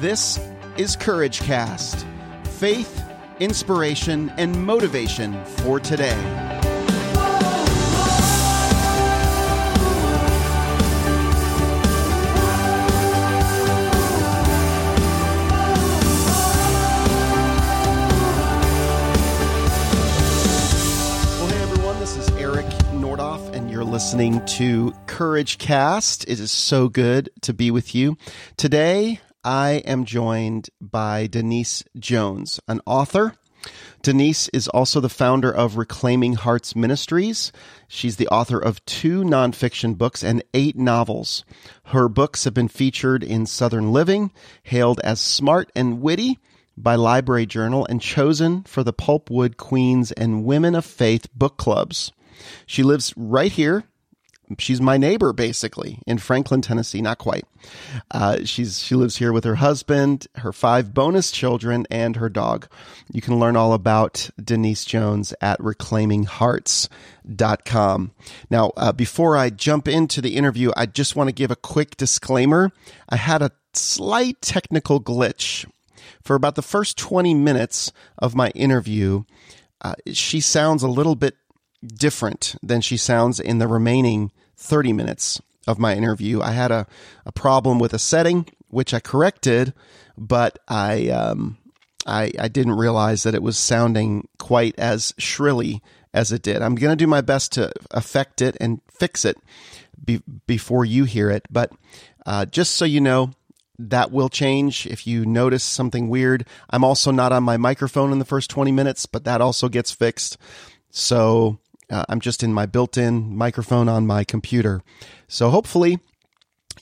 This is Courage Cast faith, inspiration, and motivation for today. Well, hey everyone, this is Eric Nordoff, and you're listening to Courage Cast. It is so good to be with you. Today, I am joined by Denise Jones, an author. Denise is also the founder of Reclaiming Hearts Ministries. She's the author of two nonfiction books and eight novels. Her books have been featured in Southern Living, hailed as smart and witty by Library Journal, and chosen for the Pulpwood Queens and Women of Faith book clubs. She lives right here she's my neighbor basically in Franklin, Tennessee. Not quite. Uh, she's she lives here with her husband, her five bonus children, and her dog. You can learn all about Denise Jones at reclaiminghearts.com. Now, uh, before I jump into the interview, I just want to give a quick disclaimer. I had a slight technical glitch for about the first 20 minutes of my interview. Uh, she sounds a little bit different than she sounds in the remaining 30 minutes of my interview. I had a, a problem with a setting, which I corrected, but I, um, I, I didn't realize that it was sounding quite as shrilly as it did. I'm going to do my best to affect it and fix it be, before you hear it. But uh, just so you know, that will change if you notice something weird. I'm also not on my microphone in the first 20 minutes, but that also gets fixed. So uh, I'm just in my built in microphone on my computer. So hopefully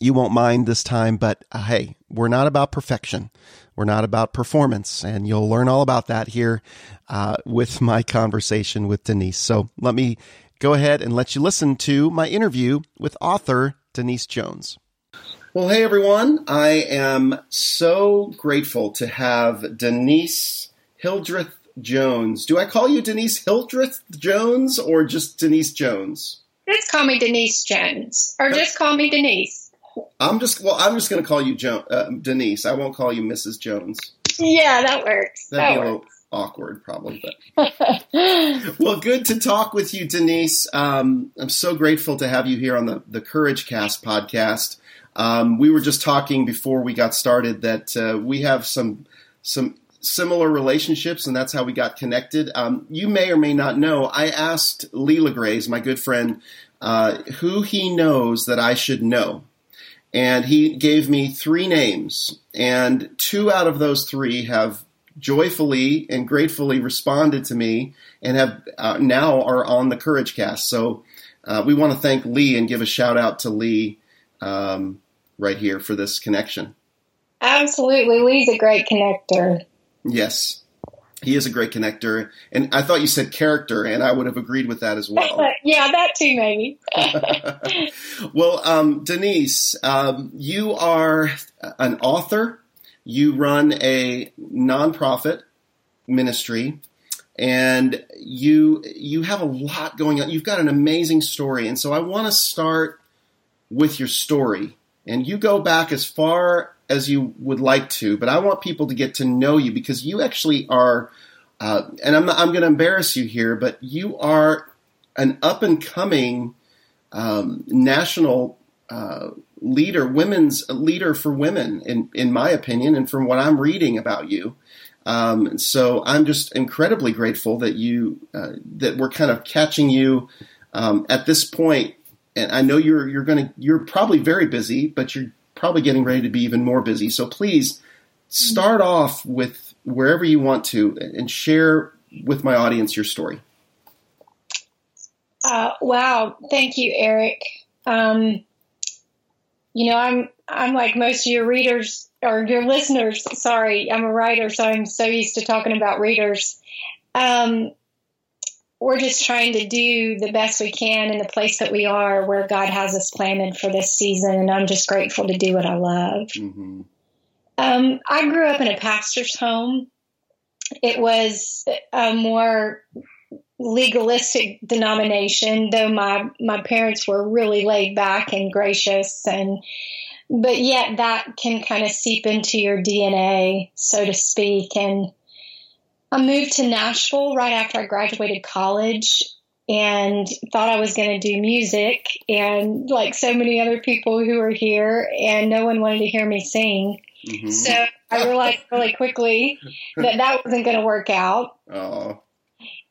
you won't mind this time, but uh, hey, we're not about perfection. We're not about performance, and you'll learn all about that here uh, with my conversation with Denise. So let me go ahead and let you listen to my interview with author Denise Jones. Well, hey everyone. I am so grateful to have Denise Hildreth Jones. Do I call you Denise Hildreth Jones or just Denise Jones? Just call me Denise Jones, or just call me Denise. I'm just well. I'm just going to call you jo- uh, Denise. I won't call you Mrs. Jones. Yeah, that works. That'd that be works. a little awkward, probably. But well, good to talk with you, Denise. Um, I'm so grateful to have you here on the the Courage Cast podcast. Um, we were just talking before we got started that uh, we have some some similar relationships, and that's how we got connected. Um, you may or may not know, I asked Lee LeGrays, my good friend, uh, who he knows that I should know. And he gave me three names, and two out of those three have joyfully and gratefully responded to me and have uh, now are on the Courage Cast. So uh, we want to thank Lee and give a shout out to Lee um, right here for this connection. Absolutely, Lee's a great connector. Yes. He is a great connector. And I thought you said character, and I would have agreed with that as well. yeah, that too, maybe. well, um, Denise, um, you are an author. You run a nonprofit ministry, and you you have a lot going on. You've got an amazing story, and so I want to start with your story. And you go back as far as you would like to, but I want people to get to know you because you actually are, uh, and I'm, I'm going to embarrass you here, but you are an up and coming um, national uh, leader, women's leader for women, in, in my opinion, and from what I'm reading about you. Um, so I'm just incredibly grateful that you uh, that we're kind of catching you um, at this point. And I know you're you're going to you're probably very busy, but you're probably getting ready to be even more busy. So please start off with wherever you want to and share with my audience your story. Uh, wow, thank you, Eric. Um, you know, I'm I'm like most of your readers or your listeners. Sorry, I'm a writer, so I'm so used to talking about readers. Um, we're just trying to do the best we can in the place that we are, where God has us planted for this season, and I'm just grateful to do what I love. Mm-hmm. Um, I grew up in a pastor's home. It was a more legalistic denomination, though my my parents were really laid back and gracious and but yet that can kind of seep into your DNA, so to speak. And I moved to Nashville right after I graduated college and thought I was going to do music and like so many other people who were here and no one wanted to hear me sing. Mm-hmm. So I realized really quickly that that wasn't going to work out. Oh.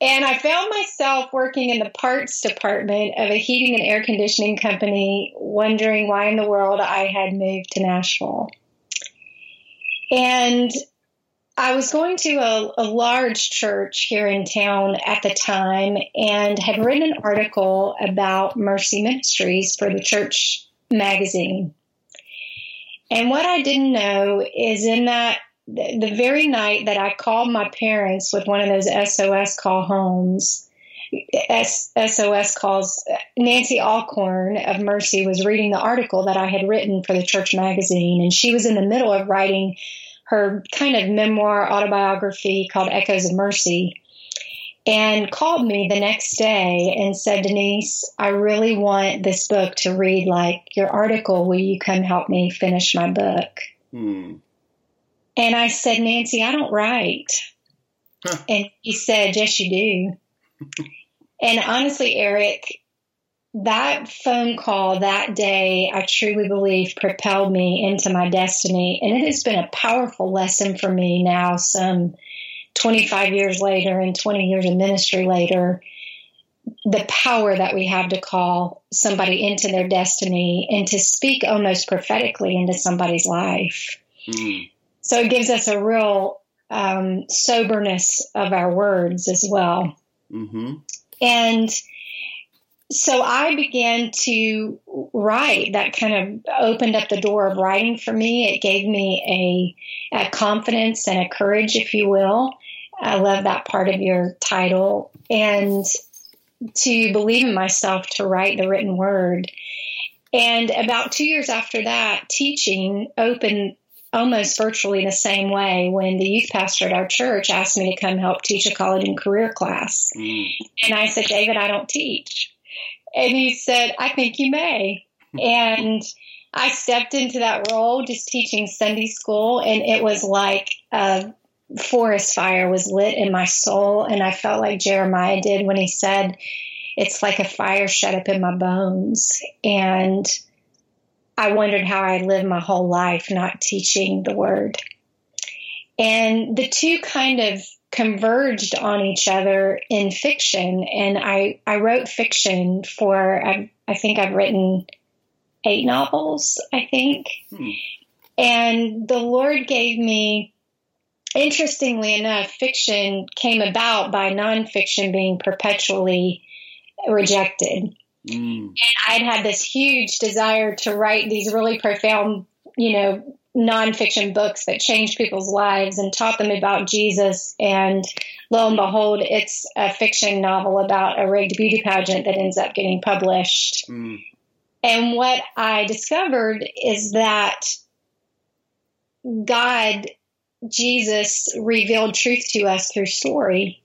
And I found myself working in the parts department of a heating and air conditioning company, wondering why in the world I had moved to Nashville. And I was going to a, a, large church here in town at the time and had written an article about Mercy Ministries for the church magazine. And what I didn't know is in that the very night that I called my parents with one of those SOS call homes, SOS calls, Nancy Alcorn of Mercy was reading the article that I had written for the church magazine, and she was in the middle of writing her kind of memoir autobiography called Echoes of Mercy and called me the next day and said, Denise, I really want this book to read like your article. Will you come help me finish my book? Hmm. And I said, Nancy, I don't write. Huh. And he said, Yes, you do. and honestly, Eric, that phone call that day, I truly believe propelled me into my destiny. And it has been a powerful lesson for me now, some 25 years later and 20 years of ministry later. The power that we have to call somebody into their destiny and to speak almost prophetically into somebody's life. Mm. So it gives us a real um, soberness of our words as well. Mm-hmm. And so I began to write. That kind of opened up the door of writing for me. It gave me a, a confidence and a courage, if you will. I love that part of your title. And to believe in myself to write the written word. And about two years after that, teaching opened almost virtually the same way when the youth pastor at our church asked me to come help teach a college and career class. Mm. And I said, David, I don't teach. And he said, I think you may. and I stepped into that role just teaching Sunday school, and it was like a forest fire was lit in my soul. And I felt like Jeremiah did when he said, It's like a fire shut up in my bones. And I wondered how I lived my whole life not teaching the word. And the two kind of converged on each other in fiction. And I, I wrote fiction for, I, I think I've written eight novels, I think. Hmm. And the Lord gave me, interestingly enough, fiction came about by nonfiction being perpetually rejected. Mm. And I'd had this huge desire to write these really profound, you know, nonfiction books that changed people's lives and taught them about Jesus. And lo and behold, it's a fiction novel about a rigged beauty pageant that ends up getting published. Mm. And what I discovered is that God, Jesus, revealed truth to us through story.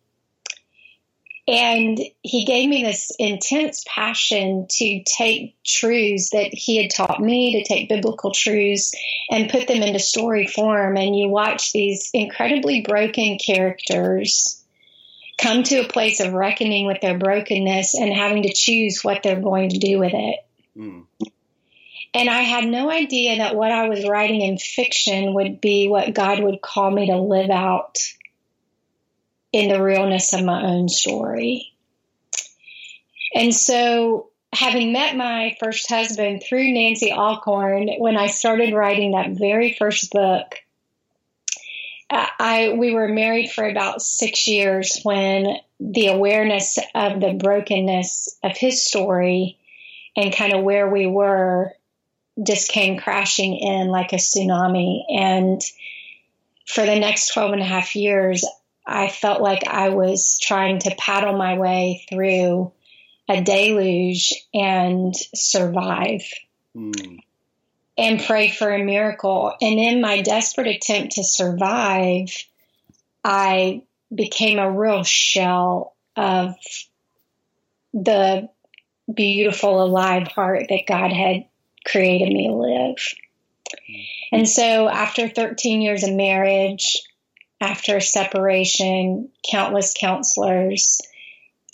And he gave me this intense passion to take truths that he had taught me, to take biblical truths and put them into story form. And you watch these incredibly broken characters come to a place of reckoning with their brokenness and having to choose what they're going to do with it. Mm. And I had no idea that what I was writing in fiction would be what God would call me to live out in the realness of my own story. And so, having met my first husband through Nancy Alcorn, when I started writing that very first book, uh, I we were married for about six years when the awareness of the brokenness of his story and kind of where we were just came crashing in like a tsunami. And for the next 12 and a half years, I felt like I was trying to paddle my way through a deluge and survive mm. and pray for a miracle. And in my desperate attempt to survive, I became a real shell of the beautiful, alive heart that God had created me to live. And so, after 13 years of marriage, after separation, countless counselors,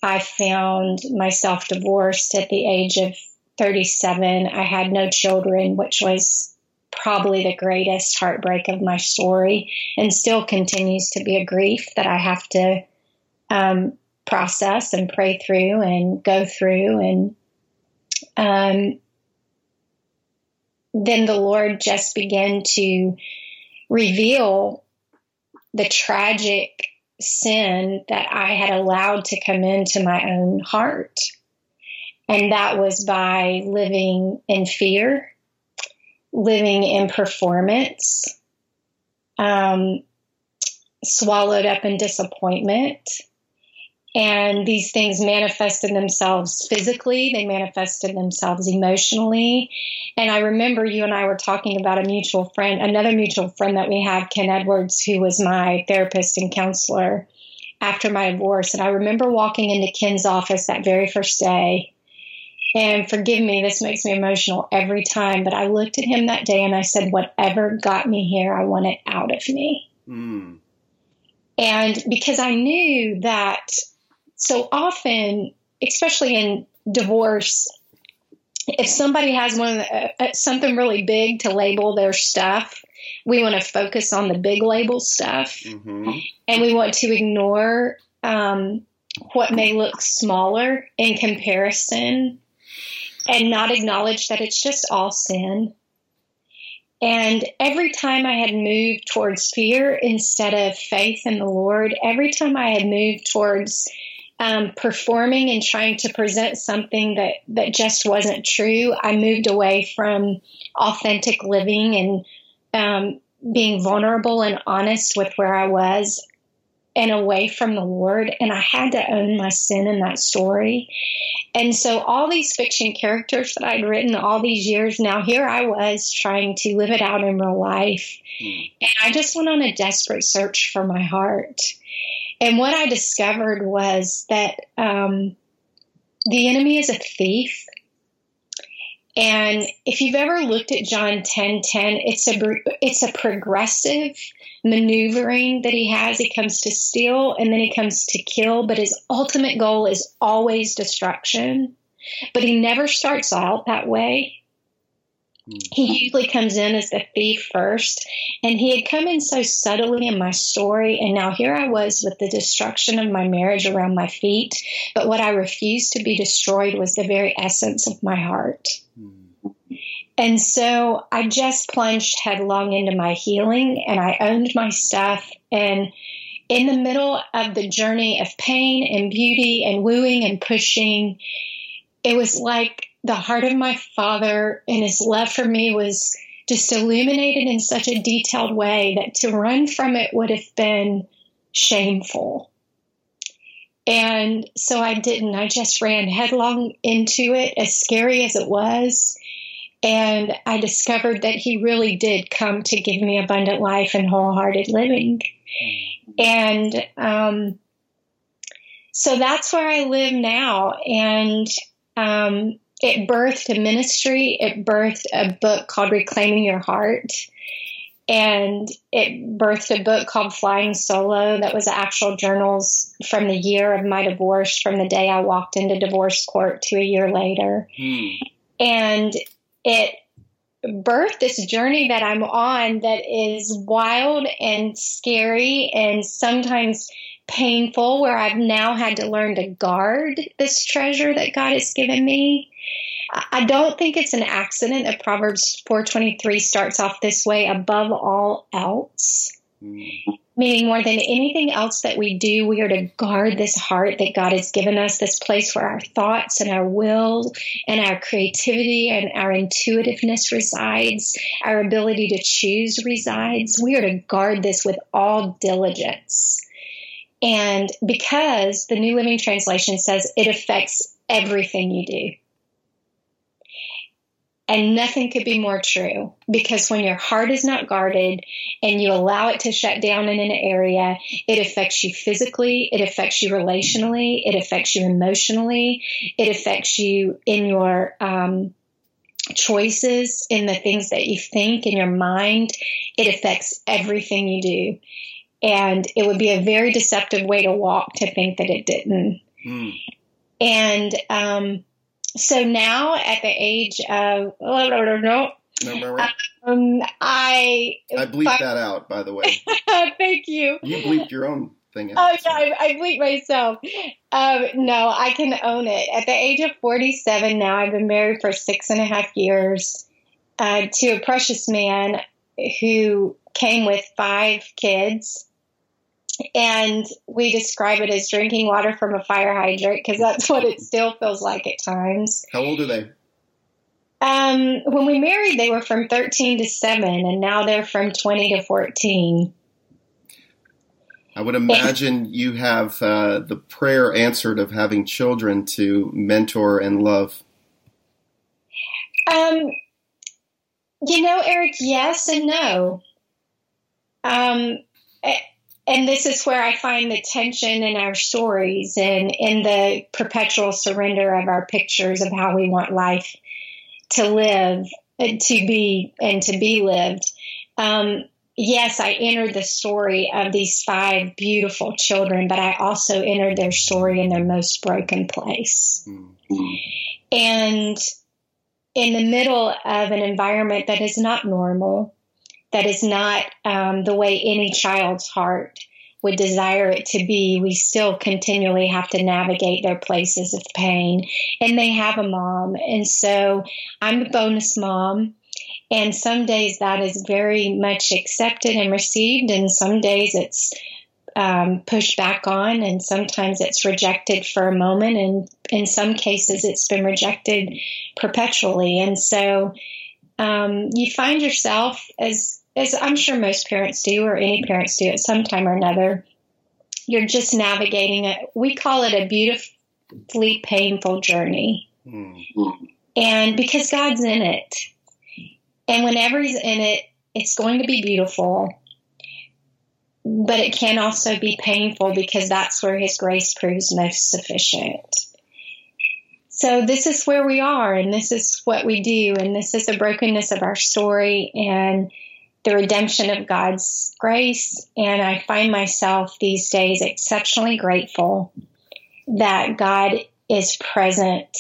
I found myself divorced at the age of 37. I had no children, which was probably the greatest heartbreak of my story and still continues to be a grief that I have to um, process and pray through and go through. And um, then the Lord just began to reveal the tragic sin that I had allowed to come into my own heart. And that was by living in fear, living in performance, um, swallowed up in disappointment, and these things manifested themselves physically, they manifested themselves emotionally. And I remember you and I were talking about a mutual friend, another mutual friend that we have, Ken Edwards, who was my therapist and counselor after my divorce. And I remember walking into Ken's office that very first day. And forgive me, this makes me emotional every time, but I looked at him that day and I said, Whatever got me here, I want it out of me. Mm. And because I knew that so often, especially in divorce, if somebody has one uh, uh, something really big to label their stuff, we want to focus on the big label stuff, mm-hmm. and we want to ignore um, what may look smaller in comparison, and not acknowledge that it's just all sin. And every time I had moved towards fear instead of faith in the Lord, every time I had moved towards um, performing and trying to present something that, that just wasn't true, I moved away from authentic living and um, being vulnerable and honest with where I was and away from the Lord. And I had to own my sin in that story. And so, all these fiction characters that I'd written all these years, now here I was trying to live it out in real life. Mm. And I just went on a desperate search for my heart. And what I discovered was that um, the enemy is a thief. And if you've ever looked at John 10 10, it's a, it's a progressive maneuvering that he has. He comes to steal and then he comes to kill, but his ultimate goal is always destruction. But he never starts out that way. Hmm. He usually comes in as the thief first, and he had come in so subtly in my story, and now here I was with the destruction of my marriage around my feet. But what I refused to be destroyed was the very essence of my heart. Hmm. And so I just plunged headlong into my healing, and I owned my stuff. And in the middle of the journey of pain and beauty and wooing and pushing, it was like the heart of my father and his love for me was just illuminated in such a detailed way that to run from it would have been shameful. And so I didn't. I just ran headlong into it, as scary as it was. And I discovered that he really did come to give me abundant life and wholehearted living. And um, so that's where I live now. And um, it birthed a ministry. It birthed a book called Reclaiming Your Heart. And it birthed a book called Flying Solo that was actual journals from the year of my divorce, from the day I walked into divorce court to a year later. Hmm. And it birthed this journey that I'm on that is wild and scary and sometimes painful, where I've now had to learn to guard this treasure that God has given me. I don't think it's an accident that Proverbs 4:23 starts off this way above all else. Mm-hmm. Meaning more than anything else that we do, we are to guard this heart that God has given us, this place where our thoughts and our will and our creativity and our intuitiveness resides, our ability to choose resides. We are to guard this with all diligence. And because the New Living Translation says it affects everything you do. And nothing could be more true because when your heart is not guarded and you allow it to shut down in an area, it affects you physically, it affects you relationally, it affects you emotionally, it affects you in your um, choices in the things that you think in your mind, it affects everything you do. And it would be a very deceptive way to walk to think that it didn't. Mm. And um, so now at the age of, oh, no, no, no. Um, I I bleeped that out, by the way. Thank you. You bleeped your own thing out. Oh, yeah, I, I bleeped myself. Um, no, I can own it. At the age of 47 now, I've been married for six and a half years uh, to a precious man who came with five kids and we describe it as drinking water from a fire hydrant because that's what it still feels like at times. How old are they? Um, when we married, they were from 13 to 7, and now they're from 20 to 14. I would imagine you have uh, the prayer answered of having children to mentor and love. Um, you know, Eric, yes and no. Um, and this is where I find the tension in our stories and in the perpetual surrender of our pictures of how we want life to live, to be, and to be lived. Um, yes, I entered the story of these five beautiful children, but I also entered their story in their most broken place. Mm-hmm. And in the middle of an environment that is not normal, that is not um, the way any child's heart would desire it to be, we still continually have to navigate their places of pain. And they have a mom. And so I'm a bonus mom. And some days that is very much accepted and received, and some days it's um, pushed back on, and sometimes it's rejected for a moment, and in some cases it's been rejected perpetually. And so um, you find yourself as as I'm sure most parents do, or any parents do at some time or another, you're just navigating it. We call it a beautifully painful journey. Mm-hmm. And because God's in it, and whenever He's in it, it's going to be beautiful. But it can also be painful because that's where His grace proves most sufficient. So, this is where we are, and this is what we do, and this is the brokenness of our story. And the redemption of God's grace. And I find myself these days exceptionally grateful that God is present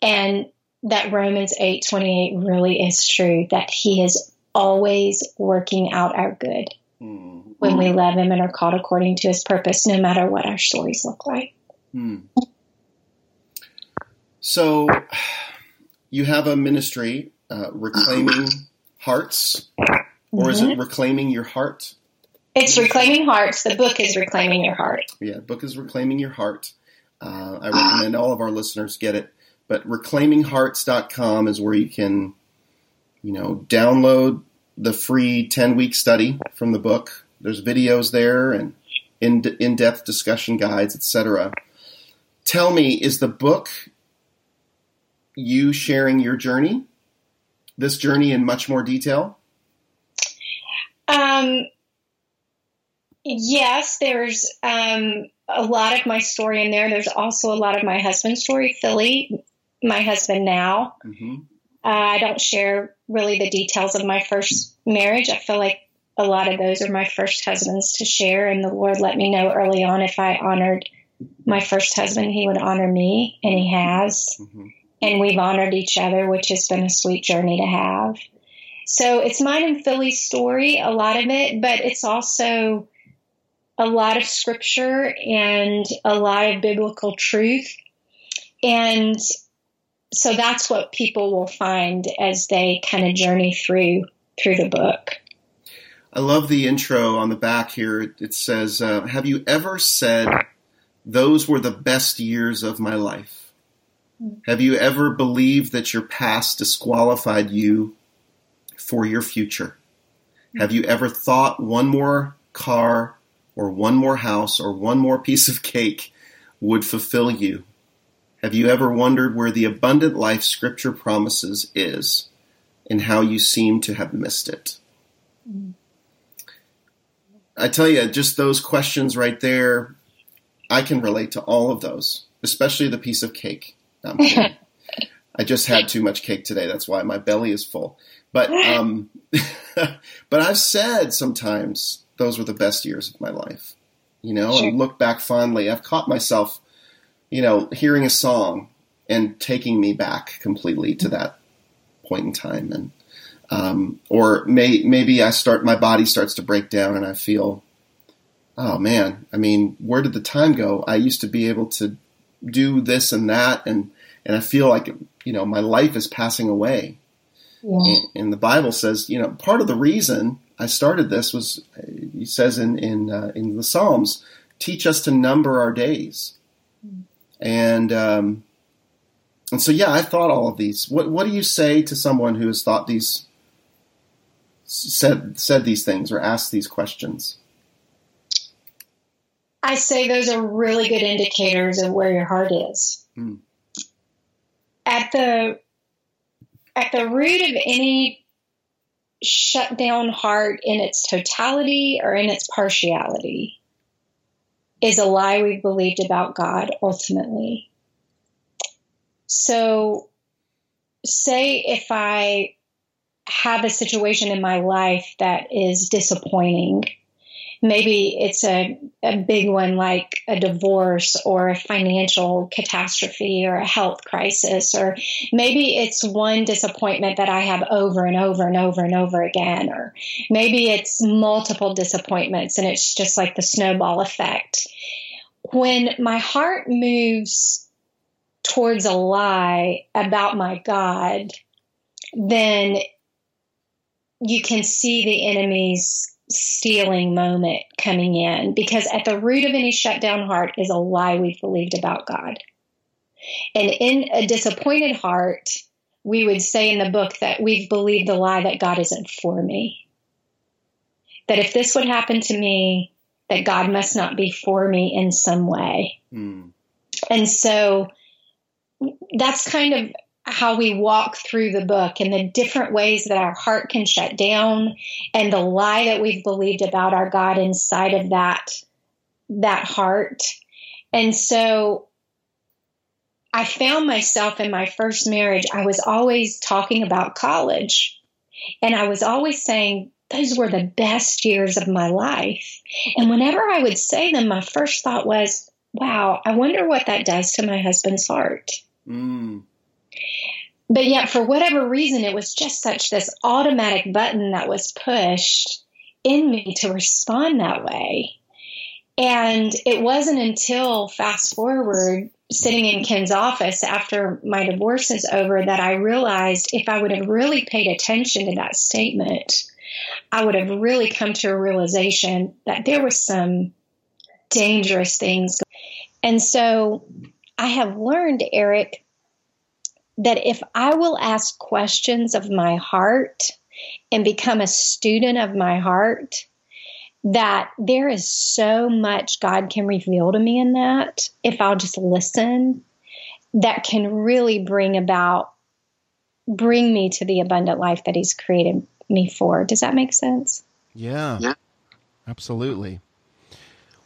and that Romans 8:28 really is true that he is always working out our good mm-hmm. when we love him and are called according to his purpose no matter what our stories look like. Mm. So you have a ministry uh, reclaiming hearts, or mm-hmm. is it mm-hmm. reclaiming your heart? It's reclaiming hearts. The book is reclaiming your heart. Yeah, book is reclaiming your heart. Uh, I recommend all of our listeners get it. But reclaiminghearts.com is where you can, you know, download the free 10 week study from the book. There's videos there and in in depth discussion guides, etc. Tell me, is the book you sharing your journey? this journey in much more detail? Um, yes, there's um, a lot of my story in there. There's also a lot of my husband's story, Philly, my husband now. Mm-hmm. Uh, I don't share really the details of my first marriage. I feel like a lot of those are my first husbands to share, and the Lord let me know early on if I honored my first husband, He would honor me, and He has. Mm-hmm and we've honored each other, which has been a sweet journey to have. So it's mine and Philly's story, a lot of it, but it's also a lot of scripture and a lot of biblical truth. And so that's what people will find as they kind of journey through through the book. I love the intro on the back here. It says, uh, "Have you ever said those were the best years of my life?" Have you ever believed that your past disqualified you for your future? Hmm. Have you ever thought one more car or one more house or one more piece of cake would fulfill you? Have you ever wondered where the abundant life Scripture promises is and how you seem to have missed it? Hmm. I tell you, just those questions right there, I can relate to all of those, especially the piece of cake. I just had too much cake today. That's why my belly is full. But um, but I've said sometimes those were the best years of my life. You know, sure. and look back fondly. I've caught myself, you know, hearing a song and taking me back completely to that point in time, and um, or may, maybe I start my body starts to break down and I feel, oh man, I mean, where did the time go? I used to be able to do this and that, and and I feel like you know my life is passing away. Yeah. And, the Bible says, you know, part of the reason I started this was, he says in in uh, in the Psalms, teach us to number our days, mm. and um, and so yeah, I thought all of these. What what do you say to someone who has thought these said said these things or asked these questions? I say those are really good indicators of where your heart is. Mm. At the at the root of any shut down heart in its totality or in its partiality is a lie we believed about God ultimately. So, say if I have a situation in my life that is disappointing. Maybe it's a, a big one like a divorce or a financial catastrophe or a health crisis, or maybe it's one disappointment that I have over and over and over and over again, or maybe it's multiple disappointments and it's just like the snowball effect. When my heart moves towards a lie about my God, then you can see the enemy's stealing moment coming in because at the root of any shutdown heart is a lie we've believed about God. And in a disappointed heart, we would say in the book that we've believed the lie that God isn't for me. That if this would happen to me, that God must not be for me in some way. Mm. And so that's kind of how we walk through the book and the different ways that our heart can shut down and the lie that we've believed about our God inside of that that heart. And so I found myself in my first marriage, I was always talking about college. And I was always saying, those were the best years of my life. And whenever I would say them, my first thought was, wow, I wonder what that does to my husband's heart. Mm. But yet, for whatever reason, it was just such this automatic button that was pushed in me to respond that way. And it wasn't until fast forward, sitting in Ken's office after my divorce is over, that I realized if I would have really paid attention to that statement, I would have really come to a realization that there were some dangerous things. And so I have learned, Eric, that if I will ask questions of my heart and become a student of my heart, that there is so much God can reveal to me in that if I'll just listen that can really bring about bring me to the abundant life that he's created me for. Does that make sense? Yeah. Yeah. Absolutely.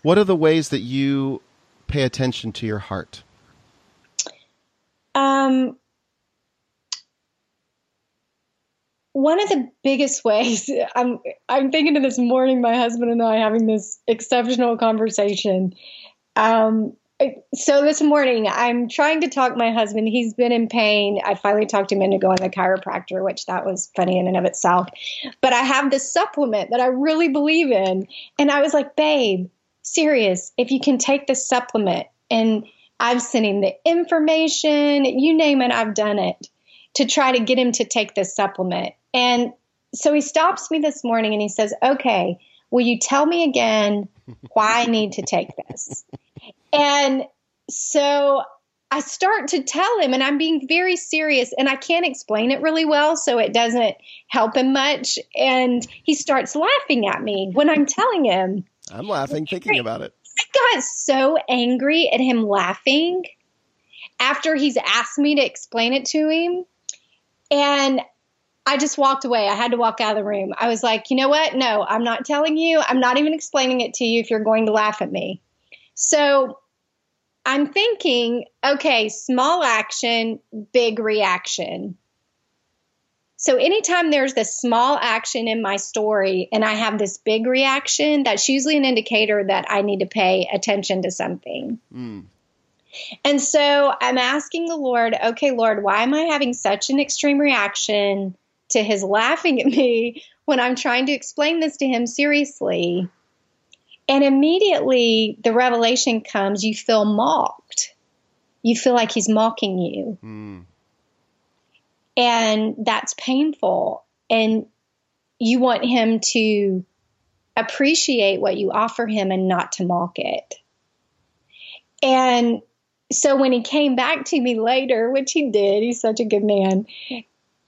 What are the ways that you pay attention to your heart? Um one of the biggest ways I'm I'm thinking of this morning, my husband and I having this exceptional conversation. Um, so this morning, I'm trying to talk my husband. He's been in pain. I finally talked him into going to the chiropractor, which that was funny in and of itself. But I have this supplement that I really believe in, and I was like, "Babe, serious? If you can take this supplement, and I've sent him the information, you name it, I've done it." to try to get him to take this supplement. And so he stops me this morning and he says, Okay, will you tell me again why I need to take this? And so I start to tell him, and I'm being very serious, and I can't explain it really well, so it doesn't help him much. And he starts laughing at me when I'm telling him. I'm laughing thinking about it. I got so angry at him laughing after he's asked me to explain it to him. And I just walked away. I had to walk out of the room. I was like, you know what? No, I'm not telling you. I'm not even explaining it to you if you're going to laugh at me. So I'm thinking, okay, small action, big reaction. So anytime there's this small action in my story and I have this big reaction, that's usually an indicator that I need to pay attention to something. Mm. And so I'm asking the Lord, okay, Lord, why am I having such an extreme reaction to his laughing at me when I'm trying to explain this to him seriously? And immediately the revelation comes you feel mocked. You feel like he's mocking you. Mm. And that's painful. And you want him to appreciate what you offer him and not to mock it. And so when he came back to me later, which he did, he's such a good man,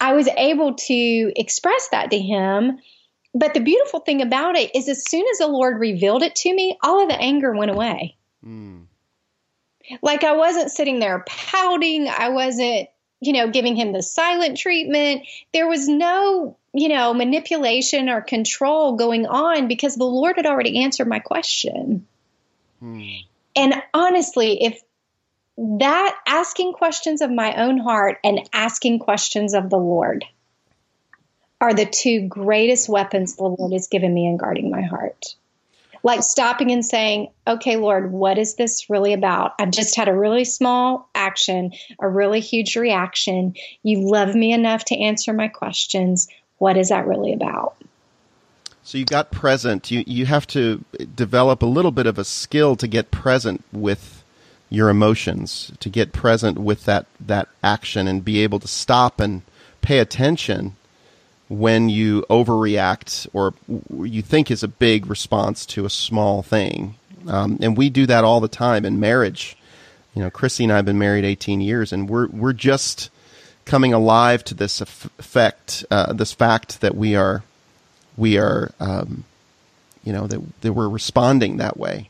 I was able to express that to him. But the beautiful thing about it is, as soon as the Lord revealed it to me, all of the anger went away. Mm. Like I wasn't sitting there pouting. I wasn't, you know, giving him the silent treatment. There was no, you know, manipulation or control going on because the Lord had already answered my question. Mm. And honestly, if that asking questions of my own heart and asking questions of the Lord are the two greatest weapons the Lord has given me in guarding my heart. Like stopping and saying, okay, Lord, what is this really about? I've just had a really small action, a really huge reaction. You love me enough to answer my questions. What is that really about? So you got present. You you have to develop a little bit of a skill to get present with your emotions, to get present with that that action and be able to stop and pay attention when you overreact or you think is a big response to a small thing. Um, and we do that all the time in marriage. You know, Chrissy and I have been married 18 years, and we're we're just coming alive to this effect, uh, this fact that we are we are, um, you know, that that we're responding that way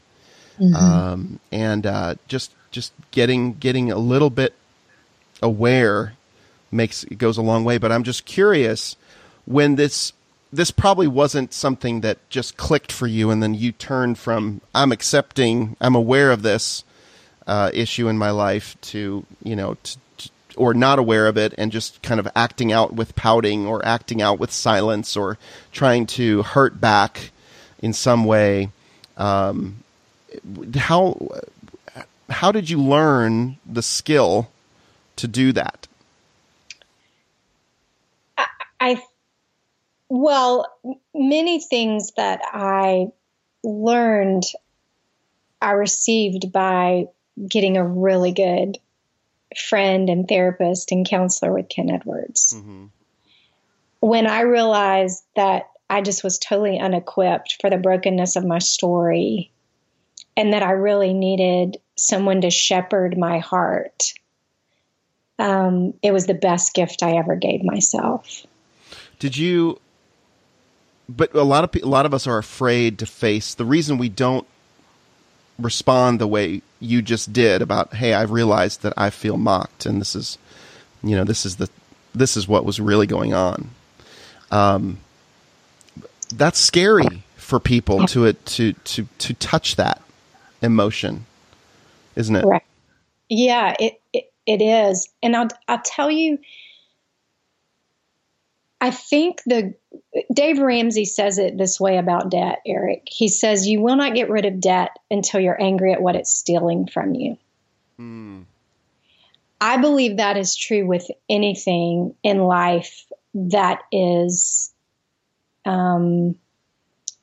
mm-hmm. um, and uh, just just getting getting a little bit aware makes it goes a long way. But I'm just curious when this this probably wasn't something that just clicked for you, and then you turned from I'm accepting, I'm aware of this uh, issue in my life to you know to, to, or not aware of it and just kind of acting out with pouting or acting out with silence or trying to hurt back in some way. Um, how how did you learn the skill to do that? I, I well, many things that I learned, I received by getting a really good friend and therapist and counselor with Ken Edwards. Mm-hmm. When I realized that I just was totally unequipped for the brokenness of my story and that I really needed someone to shepherd my heart. Um, it was the best gift I ever gave myself. Did you? But a lot of a lot of us are afraid to face the reason we don't respond the way you just did about hey I've realized that I feel mocked and this is you know this is the this is what was really going on. Um, that's scary for people to it to to to touch that emotion, isn't it? Right. Yeah, it, it, it is. And I'll, I'll tell you, I think the Dave Ramsey says it this way about debt, Eric. He says, You will not get rid of debt until you're angry at what it's stealing from you. Mm. I believe that is true with anything in life that is um,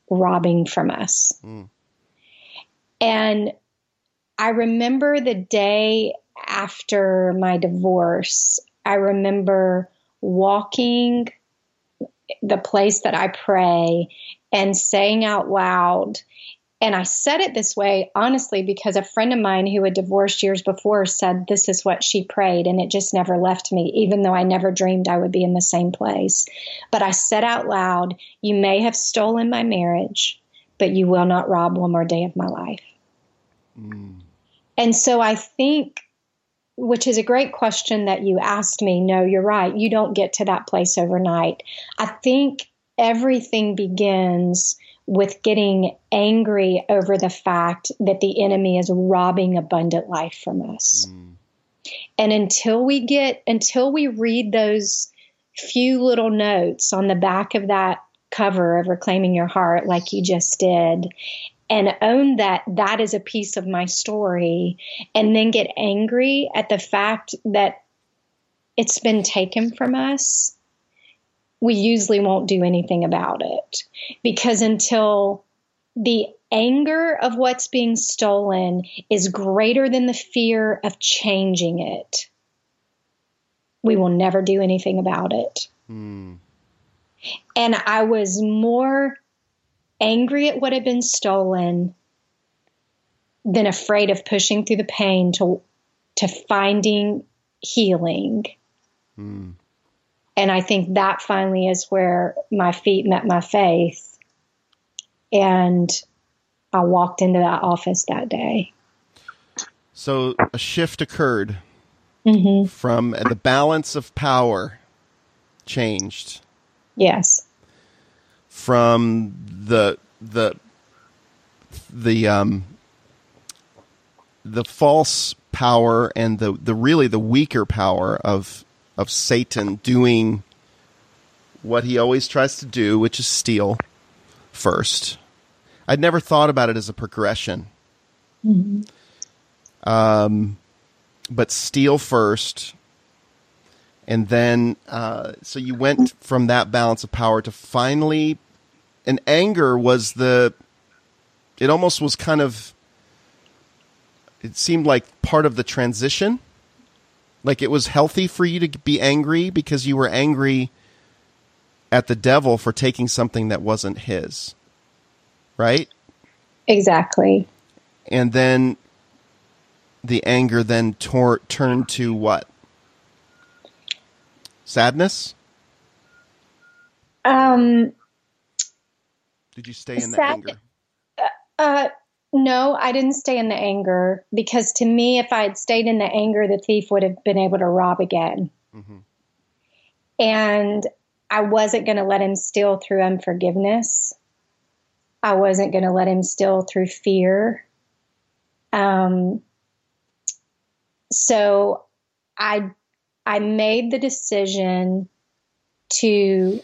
robbing from us. Mm. And I remember the day after my divorce, I remember walking the place that I pray and saying out loud, and I said it this way honestly because a friend of mine who had divorced years before said this is what she prayed, and it just never left me, even though I never dreamed I would be in the same place. But I said out loud, You may have stolen my marriage, but you will not rob one more day of my life. Mm. And so I think, which is a great question that you asked me. No, you're right. You don't get to that place overnight. I think everything begins with getting angry over the fact that the enemy is robbing abundant life from us. Mm. And until we get, until we read those few little notes on the back of that cover of Reclaiming Your Heart, like you just did, and own that that is a piece of my story, and then get angry at the fact that it's been taken from us, we usually won't do anything about it. Because until the anger of what's being stolen is greater than the fear of changing it, we will never do anything about it. Mm. And I was more angry at what had been stolen than afraid of pushing through the pain to to finding healing. Mm. And I think that finally is where my feet met my faith. And I walked into that office that day. So a shift occurred mm-hmm. from the balance of power changed. Yes. From the the the um the false power and the the really the weaker power of of Satan doing what he always tries to do, which is steal first. I'd never thought about it as a progression. Mm-hmm. Um, but steal first, and then uh, so you went from that balance of power to finally, and anger was the. It almost was kind of. It seemed like part of the transition. Like it was healthy for you to be angry because you were angry at the devil for taking something that wasn't his. Right? Exactly. And then the anger then tor- turned to what? Sadness? Um, Did you stay in the anger? Uh, uh, no, I didn't stay in the anger because to me, if I had stayed in the anger, the thief would have been able to rob again. Mm-hmm. And I wasn't going to let him steal through unforgiveness. I wasn't going to let him steal through fear. Um, so I I made the decision to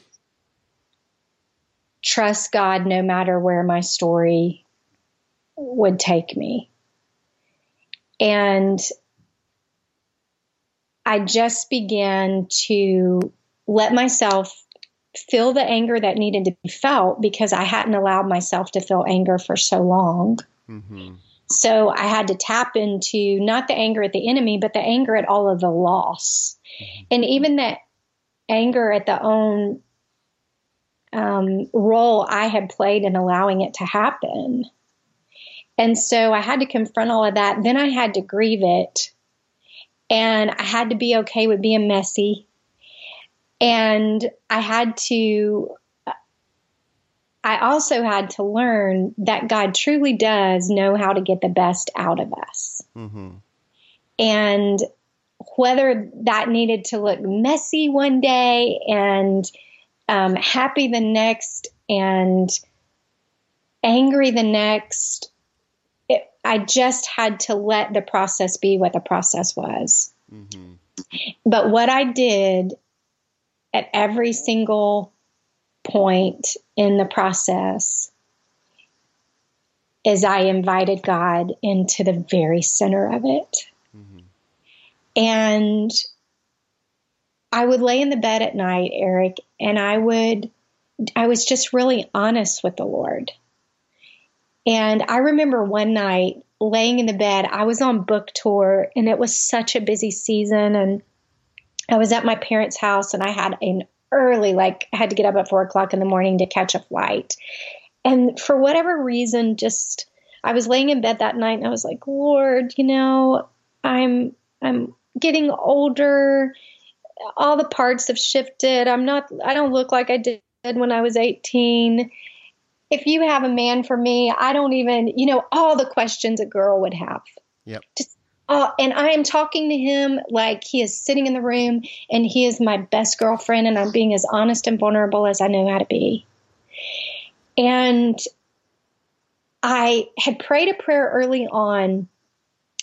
trust God no matter where my story would take me. And I just began to let myself feel the anger that needed to be felt because I hadn't allowed myself to feel anger for so long. Mm-hmm. So I had to tap into not the anger at the enemy, but the anger at all of the loss. Mm-hmm. And even that anger at the own um, role I had played in allowing it to happen. And so I had to confront all of that. Then I had to grieve it. And I had to be okay with being messy. And I had to I also had to learn that God truly does know how to get the best out of us. Mm-hmm. And whether that needed to look messy one day and um, happy the next and angry the next, it, I just had to let the process be what the process was. Mm-hmm. But what I did at every single point in the process is I invited God into the very center of it. Mm-hmm. And I would lay in the bed at night, Eric, and I would, I was just really honest with the Lord. And I remember one night laying in the bed, I was on book tour and it was such a busy season. And I was at my parents' house and I had an early, like I had to get up at four o'clock in the morning to catch a flight. And for whatever reason, just I was laying in bed that night and I was like, Lord, you know, I'm I'm getting older. All the parts have shifted. I'm not I don't look like I did when I was 18. If you have a man for me, I don't even, you know, all the questions a girl would have. Yep. Just uh, and I am talking to him like he is sitting in the room and he is my best girlfriend, and I'm being as honest and vulnerable as I know how to be. And I had prayed a prayer early on.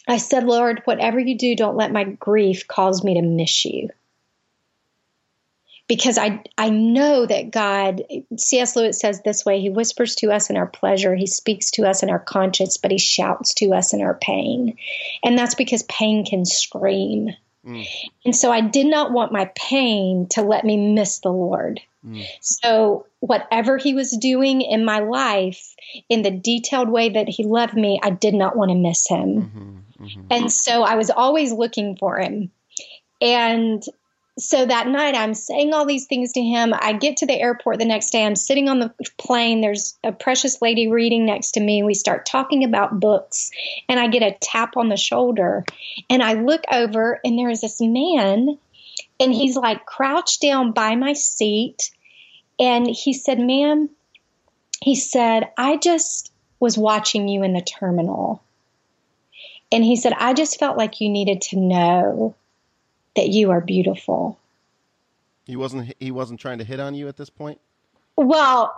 I said, Lord, whatever you do, don't let my grief cause me to miss you because I I know that God C.S. Lewis says this way he whispers to us in our pleasure he speaks to us in our conscience but he shouts to us in our pain and that's because pain can scream mm. and so I did not want my pain to let me miss the Lord mm. so whatever he was doing in my life in the detailed way that he loved me I did not want to miss him mm-hmm, mm-hmm. and so I was always looking for him and so that night I'm saying all these things to him. I get to the airport the next day. I'm sitting on the plane. There's a precious lady reading next to me. We start talking about books and I get a tap on the shoulder and I look over and there is this man and he's like crouched down by my seat and he said, "Ma'am," he said, "I just was watching you in the terminal." And he said, "I just felt like you needed to know that you are beautiful. He wasn't he wasn't trying to hit on you at this point? Well,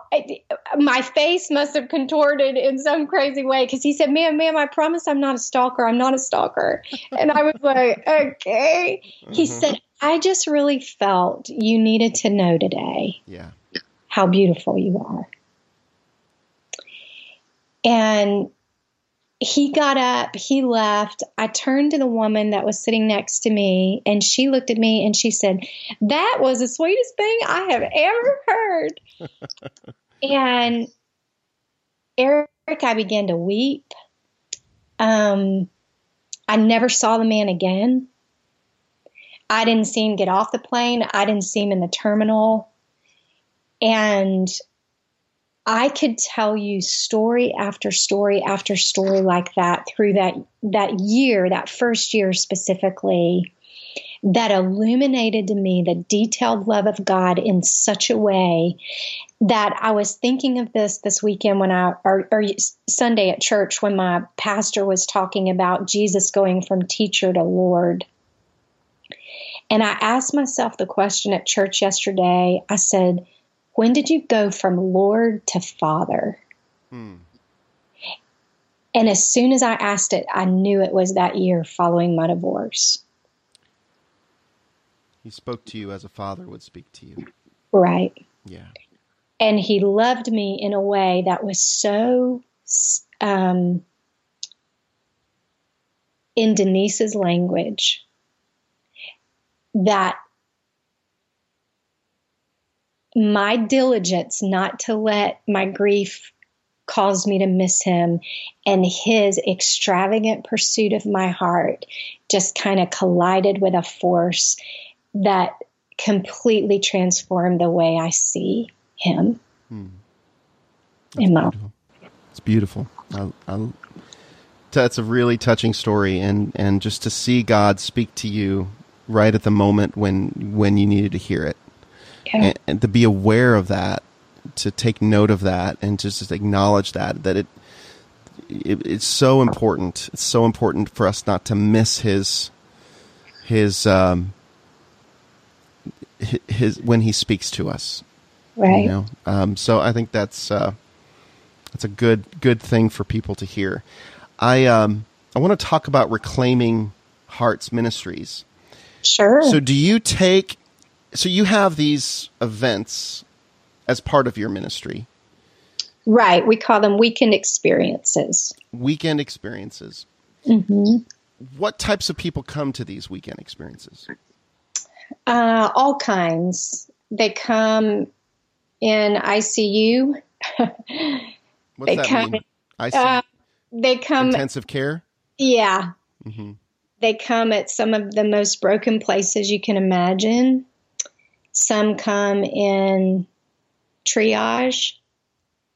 my face must have contorted in some crazy way because he said, "Ma'am, ma'am, I promise I'm not a stalker. I'm not a stalker." and I was like, "Okay." Mm-hmm. He said, "I just really felt you needed to know today, yeah, how beautiful you are." And he got up, he left. I turned to the woman that was sitting next to me, and she looked at me and she said, That was the sweetest thing I have ever heard. and Eric, I began to weep. Um, I never saw the man again. I didn't see him get off the plane. I didn't see him in the terminal. And I could tell you story after story after story like that through that that year, that first year specifically, that illuminated to me the detailed love of God in such a way that I was thinking of this this weekend when I or, or Sunday at church when my pastor was talking about Jesus going from teacher to Lord. And I asked myself the question at church yesterday. I said, when did you go from Lord to Father? Hmm. And as soon as I asked it, I knew it was that year following my divorce. He spoke to you as a father would speak to you. Right. Yeah. And he loved me in a way that was so, um, in Denise's language, that my diligence not to let my grief cause me to miss him and his extravagant pursuit of my heart just kind of collided with a force that completely transformed the way I see him hmm. in my beautiful. It's beautiful. I, I, that's a really touching story, and, and just to see God speak to you right at the moment when when you needed to hear it okay. and, and, to be aware of that, to take note of that, and to just acknowledge that that it, it it's so important. It's so important for us not to miss his his um his when he speaks to us. Right. You know? Um, so I think that's uh, that's a good good thing for people to hear. I um, I want to talk about reclaiming hearts ministries. Sure. So do you take so you have these events as part of your ministry. Right. We call them weekend experiences. Weekend experiences. Mm-hmm. What types of people come to these weekend experiences? Uh, all kinds. They come in ICU. What's they that come, mean? ICU? Uh, they come intensive care. Yeah. Mm-hmm. They come at some of the most broken places you can imagine. Some come in triage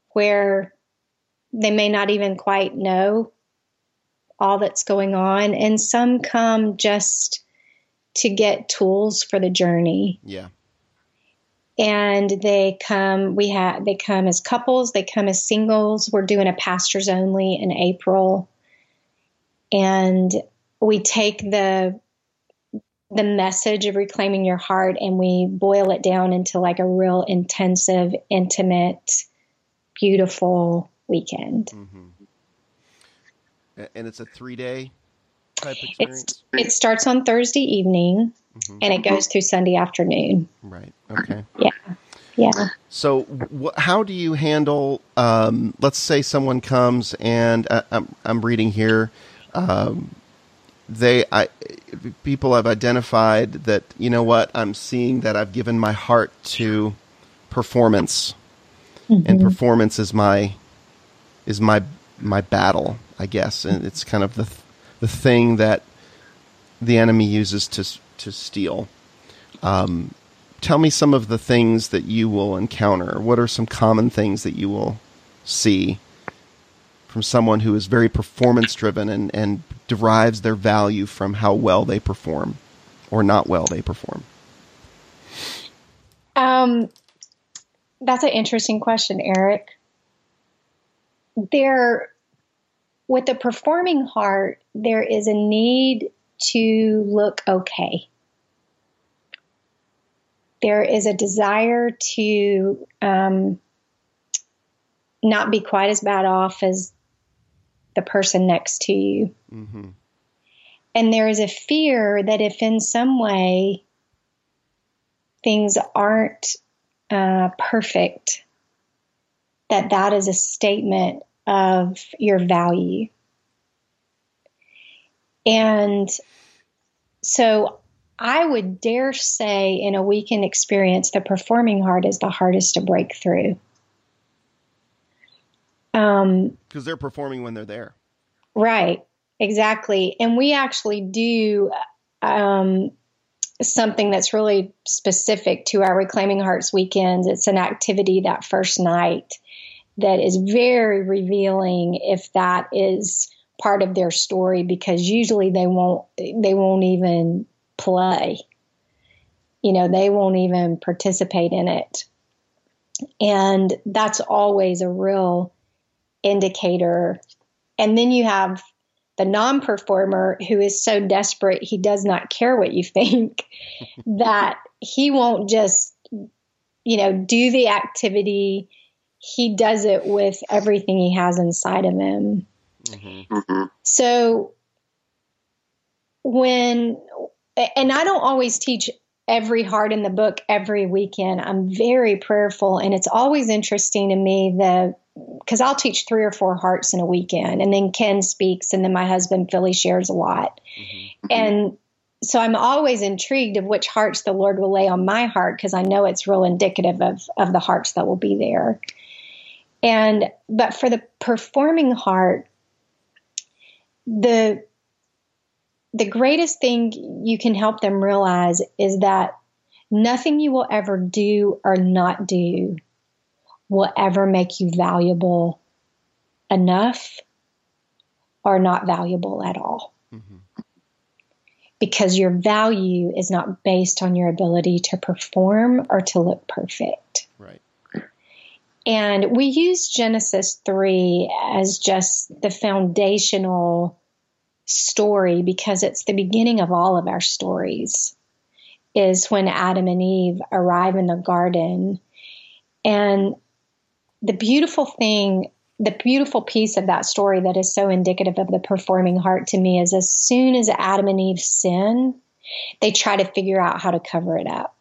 where they may not even quite know all that's going on. And some come just to get tools for the journey. Yeah. And they come, we have, they come as couples, they come as singles. We're doing a pastors only in April. And we take the the message of reclaiming your heart and we boil it down into like a real intensive, intimate beautiful weekend. Mm-hmm. And it's a three day type experience? It's, it starts on Thursday evening mm-hmm. and it goes through Sunday afternoon. Right. Okay. Yeah. Yeah. So, wh- how do you handle? Um, let's say someone comes and uh, I'm, I'm reading here. Um, they, I, people have identified that you know what I'm seeing that I've given my heart to performance, mm-hmm. and performance is my is my my battle, I guess, and it's kind of the the thing that the enemy uses to to steal. Um, tell me some of the things that you will encounter. What are some common things that you will see from someone who is very performance driven and, and derives their value from how well they perform or not well they perform? Um, that's an interesting question, Eric. There, with the performing heart, there is a need to look okay there is a desire to um, not be quite as bad off as the person next to you. Mm-hmm. And there is a fear that if in some way things aren't uh, perfect, that that is a statement of your value. And so I would dare say, in a weekend experience, the performing heart is the hardest to break through. Because um, they're performing when they're there. Right, exactly. And we actually do um, something that's really specific to our Reclaiming Hearts weekends. It's an activity that first night that is very revealing if that is part of their story because usually they won't they won't even play. You know, they won't even participate in it. And that's always a real indicator. And then you have the non performer who is so desperate, he does not care what you think, that he won't just, you know, do the activity. He does it with everything he has inside of him. Mm-hmm. So when and I don't always teach every heart in the book every weekend. I'm very prayerful, and it's always interesting to me the because I'll teach three or four hearts in a weekend, and then Ken speaks, and then my husband Philly shares a lot, mm-hmm. and so I'm always intrigued of which hearts the Lord will lay on my heart because I know it's real indicative of of the hearts that will be there. And but for the performing heart, the the greatest thing you can help them realize is that nothing you will ever do or not do will ever make you valuable enough or not valuable at all. Mm-hmm. Because your value is not based on your ability to perform or to look perfect. Right. And we use Genesis 3 as just the foundational story because it's the beginning of all of our stories is when Adam and Eve arrive in the garden. And the beautiful thing, the beautiful piece of that story that is so indicative of the performing heart to me is as soon as Adam and Eve sin, they try to figure out how to cover it up.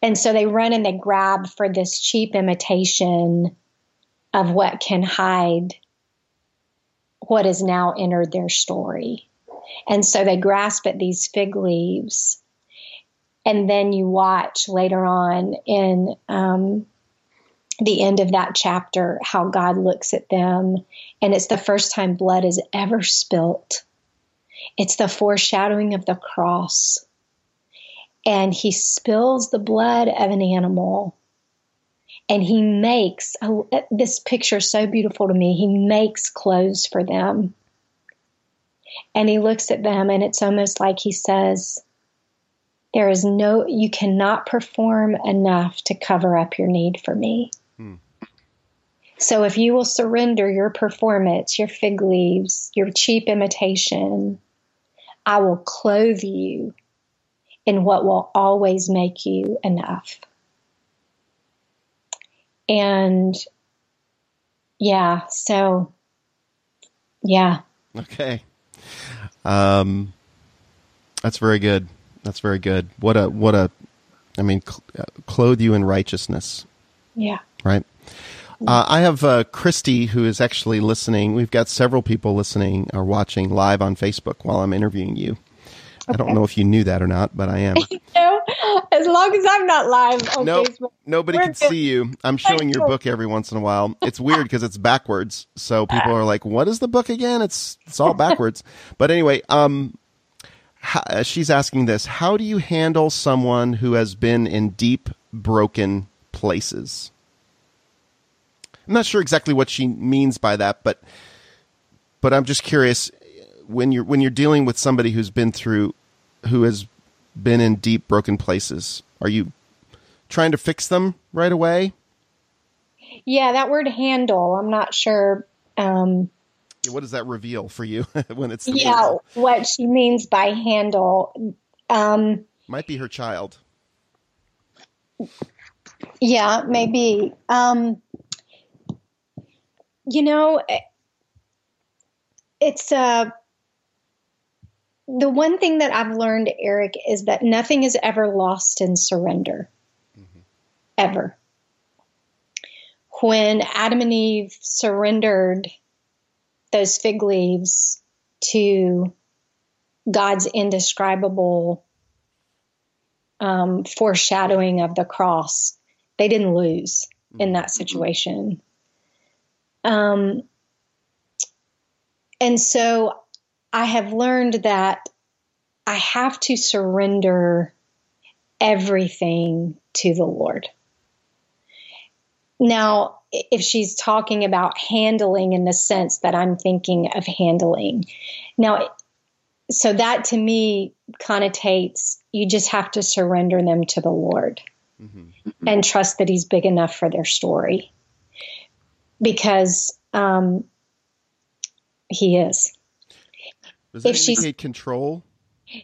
And so they run and they grab for this cheap imitation of what can hide what has now entered their story. And so they grasp at these fig leaves. And then you watch later on in um, the end of that chapter how God looks at them. And it's the first time blood is ever spilt. It's the foreshadowing of the cross. And he spills the blood of an animal and he makes oh, this picture so beautiful to me. He makes clothes for them. And he looks at them, and it's almost like he says, There is no, you cannot perform enough to cover up your need for me. Hmm. So if you will surrender your performance, your fig leaves, your cheap imitation, I will clothe you in what will always make you enough. And yeah, so yeah. Okay. Um, that's very good. That's very good. What a what a. I mean, cl- uh, clothe you in righteousness. Yeah. Right. Uh, I have uh, Christy who is actually listening. We've got several people listening or watching live on Facebook while I'm interviewing you. Okay. I don't know if you knew that or not, but I am. no, as long as I'm not live on nope, Facebook. Nobody can see you. I'm showing your book every once in a while. It's weird because it's backwards. So people are like, what is the book again? It's, it's all backwards. but anyway, um, how, uh, she's asking this. How do you handle someone who has been in deep, broken places? I'm not sure exactly what she means by that, but but I'm just curious when you're when you're dealing with somebody who's been through who has been in deep broken places, are you trying to fix them right away? Yeah, that word handle, I'm not sure um, what does that reveal for you when it's yeah word? what she means by handle um, might be her child yeah maybe um, you know, it's uh, the one thing that I've learned, Eric, is that nothing is ever lost in surrender. Mm-hmm. Ever. When Adam and Eve surrendered those fig leaves to God's indescribable um, foreshadowing of the cross, they didn't lose in that mm-hmm. situation. Um, and so I have learned that I have to surrender everything to the Lord. Now, if she's talking about handling in the sense that I'm thinking of handling, now, so that to me connotates you just have to surrender them to the Lord mm-hmm. and trust that He's big enough for their story because um, he is. Does that if indicate control?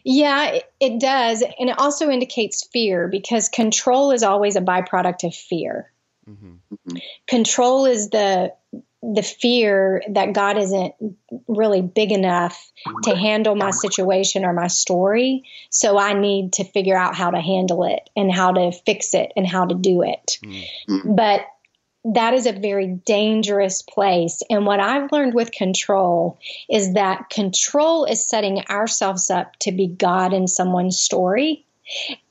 Yeah, it, it does, and it also indicates fear because control is always a byproduct of fear. Mm-hmm. Control is the the fear that God isn't really big enough to handle my situation or my story. So I need to figure out how to handle it and how to fix it and how to do it. Mm-hmm. But that is a very dangerous place. And what I've learned with control is that control is setting ourselves up to be God in someone's story.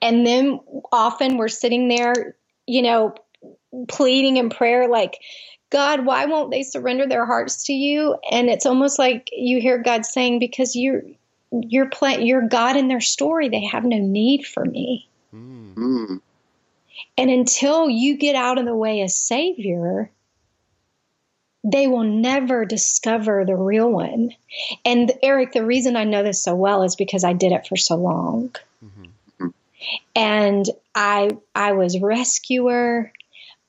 And then often we're sitting there, you know, pleading in prayer, like, God, why won't they surrender their hearts to you? And it's almost like you hear God saying, because you're you're play, you're God in their story. They have no need for me. Mm. And until you get out of the way as Savior, they will never discover the real one. And Eric, the reason I know this so well is because I did it for so long. Mm-hmm. And I I was rescuer,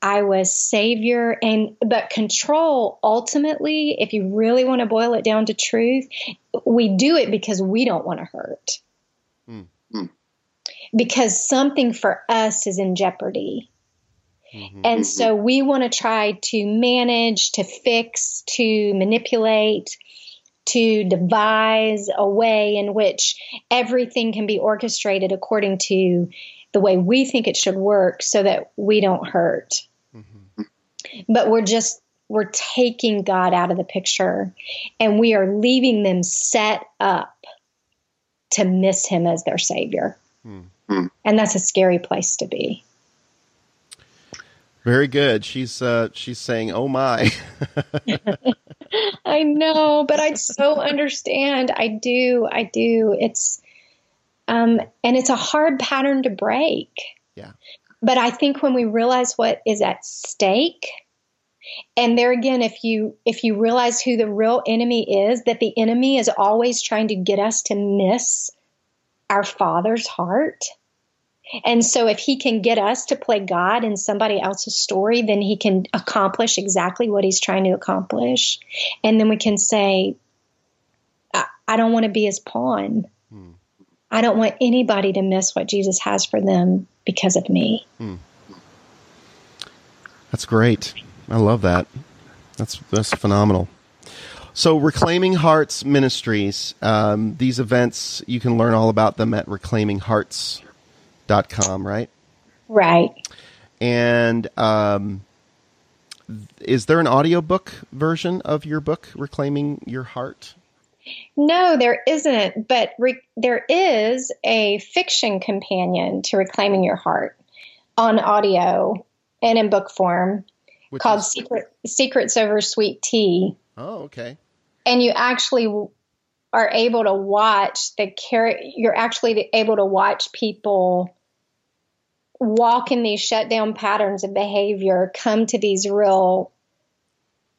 I was savior and but control ultimately, if you really want to boil it down to truth, we do it because we don't want to hurt. Because something for us is in jeopardy. Mm-hmm. And so we want to try to manage, to fix, to manipulate, to devise a way in which everything can be orchestrated according to the way we think it should work so that we don't hurt. Mm-hmm. But we're just we're taking God out of the picture and we are leaving them set up to miss him as their savior. Mm. Hmm. And that's a scary place to be. Very good. She's uh, she's saying, "Oh my." I know, but I so understand. I do. I do. It's um and it's a hard pattern to break. Yeah. But I think when we realize what is at stake, and there again if you if you realize who the real enemy is, that the enemy is always trying to get us to miss our Father's heart. And so, if he can get us to play God in somebody else's story, then he can accomplish exactly what he's trying to accomplish. And then we can say, I, I don't want to be his pawn. Hmm. I don't want anybody to miss what Jesus has for them because of me. Hmm. That's great. I love that. That's that's phenomenal. So, Reclaiming Hearts Ministries, um, these events, you can learn all about them at reclaiminghearts.com, right? Right. And um, is there an audiobook version of your book, Reclaiming Your Heart? No, there isn't, but re- there is a fiction companion to Reclaiming Your Heart on audio and in book form Which called is- Secret, Secrets Over Sweet Tea. Oh, okay. And you actually are able to watch the character, you're actually able to watch people walk in these shutdown patterns of behavior, come to these real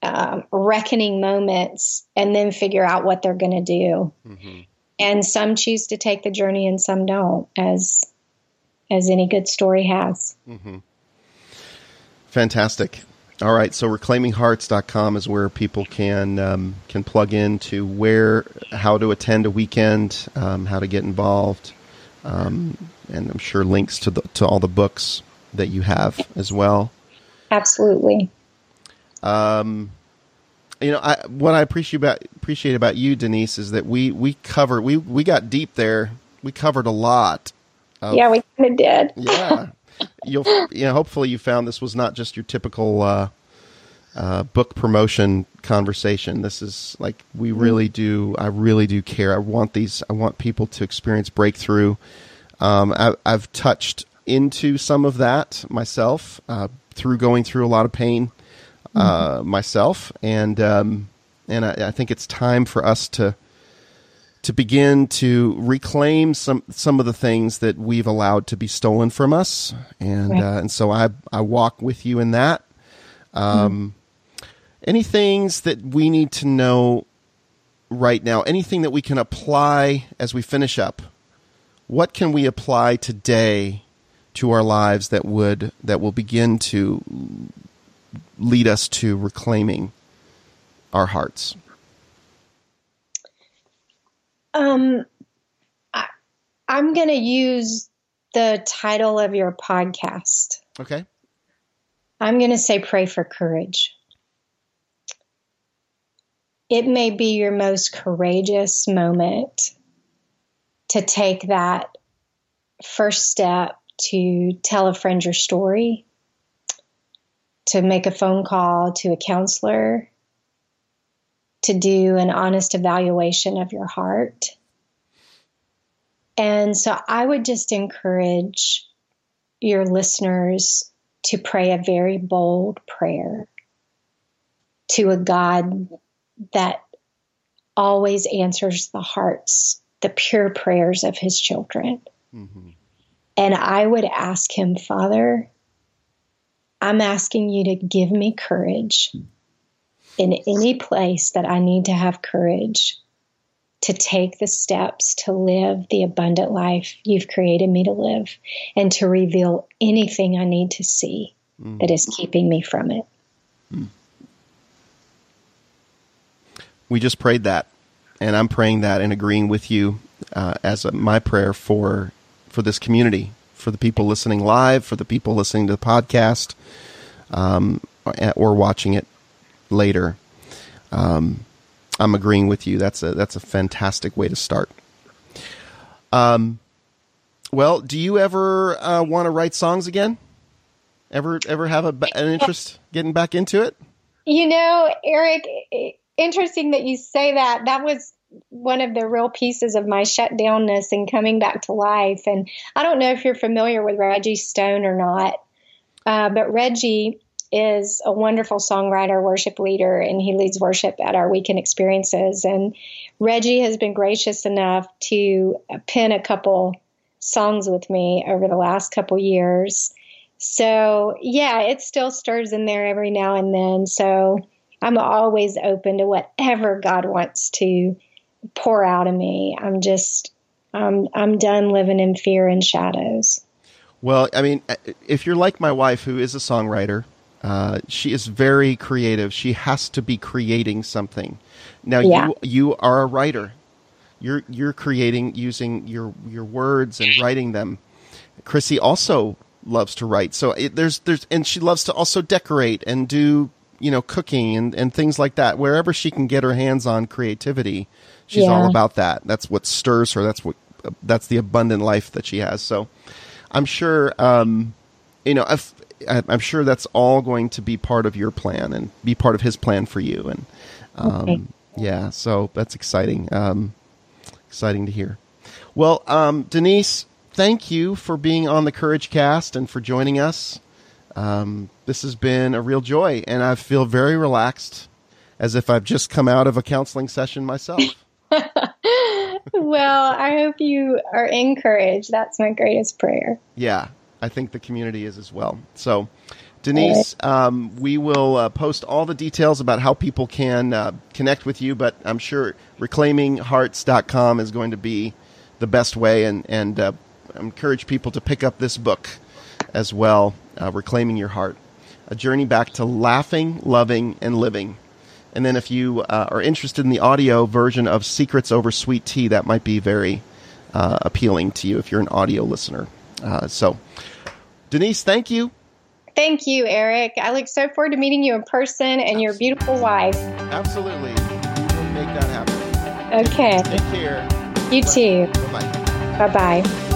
um, reckoning moments, and then figure out what they're going to do. Mm-hmm. And some choose to take the journey, and some don't, as as any good story has. Mm-hmm. Fantastic. All right, so reclaiminghearts.com is where people can um, can plug in to where how to attend a weekend, um, how to get involved, um, and I'm sure links to the to all the books that you have as well. Absolutely. Um, you know, I, what I appreciate about appreciate about you, Denise, is that we we covered we we got deep there. We covered a lot. Of, yeah, we kind of did. yeah, you'll you know, hopefully you found this was not just your typical uh, uh, book promotion conversation. This is like we mm-hmm. really do. I really do care. I want these. I want people to experience breakthrough. Um, I, have touched into some of that myself uh, through going through a lot of pain uh, mm-hmm. myself, and um, and I, I, think it's time for us to to begin to reclaim some some of the things that we've allowed to be stolen from us, and right. uh, and so I I walk with you in that. Um, mm-hmm. Any things that we need to know right now? Anything that we can apply as we finish up? What can we apply today to our lives that would that will begin to lead us to reclaiming our hearts? Um, I, I'm going to use the title of your podcast. Okay. I'm going to say pray for courage. It may be your most courageous moment to take that first step to tell a friend your story, to make a phone call to a counselor, to do an honest evaluation of your heart. And so I would just encourage your listeners to pray a very bold prayer to a God that always answers the hearts, the pure prayers of his children. Mm-hmm. And I would ask him, Father, I'm asking you to give me courage in any place that I need to have courage to take the steps to live the abundant life you've created me to live and to reveal anything I need to see mm. that is keeping me from it. Mm. We just prayed that, and I'm praying that and agreeing with you uh, as a, my prayer for for this community, for the people listening live, for the people listening to the podcast, um, or watching it later. Um, I'm agreeing with you. That's a that's a fantastic way to start. Um, well, do you ever uh, want to write songs again? Ever ever have a, an interest getting back into it? You know, Eric, interesting that you say that. That was one of the real pieces of my shutdownness and coming back to life. And I don't know if you're familiar with Reggie Stone or not, uh, but Reggie is a wonderful songwriter, worship leader, and he leads worship at our weekend experiences. And Reggie has been gracious enough to pen a couple songs with me over the last couple years. So, yeah, it still stirs in there every now and then. So, I'm always open to whatever God wants to pour out of me. I'm just, I'm, I'm done living in fear and shadows. Well, I mean, if you're like my wife, who is a songwriter, uh, she is very creative. She has to be creating something. Now yeah. you you are a writer. You're you're creating using your your words and writing them. Chrissy also loves to write. So it, there's there's and she loves to also decorate and do you know cooking and and things like that. Wherever she can get her hands on creativity, she's Yeah. all about that. That's what stirs her. That's what that's the abundant life that she has. So I'm sure um, you know if, I- I'm sure that's all going to be part of your plan and be part of his plan for you. And um, Okay. yeah, so that's exciting. Um, exciting to hear. Well, um, Denise, thank you for being on the Courage Cast and for joining us. Um, this has been a real joy, and I feel very relaxed, as if I've just come out of a counseling session myself. well, I hope you are encouraged. That's my greatest prayer. yeah, I think the community is as well. So, Denise, um, we will uh, post all the details about how people can uh, connect with you, but I'm sure reclaiminghearts.com is going to be the best way, and, and uh, encourage people to pick up this book as well, uh, Reclaiming Your Heart A Journey Back to Laughing, Loving, and Living. And then if you uh, are interested in the audio version of Secrets Over Sweet Tea, that might be very uh, appealing to you if you're an audio listener. Uh, so, Denise, thank you. Thank you, Eric. I look so forward to meeting you in person and your beautiful wife. Absolutely. We will make that happen. Okay. Take care. You too. Bye bye. Bye bye.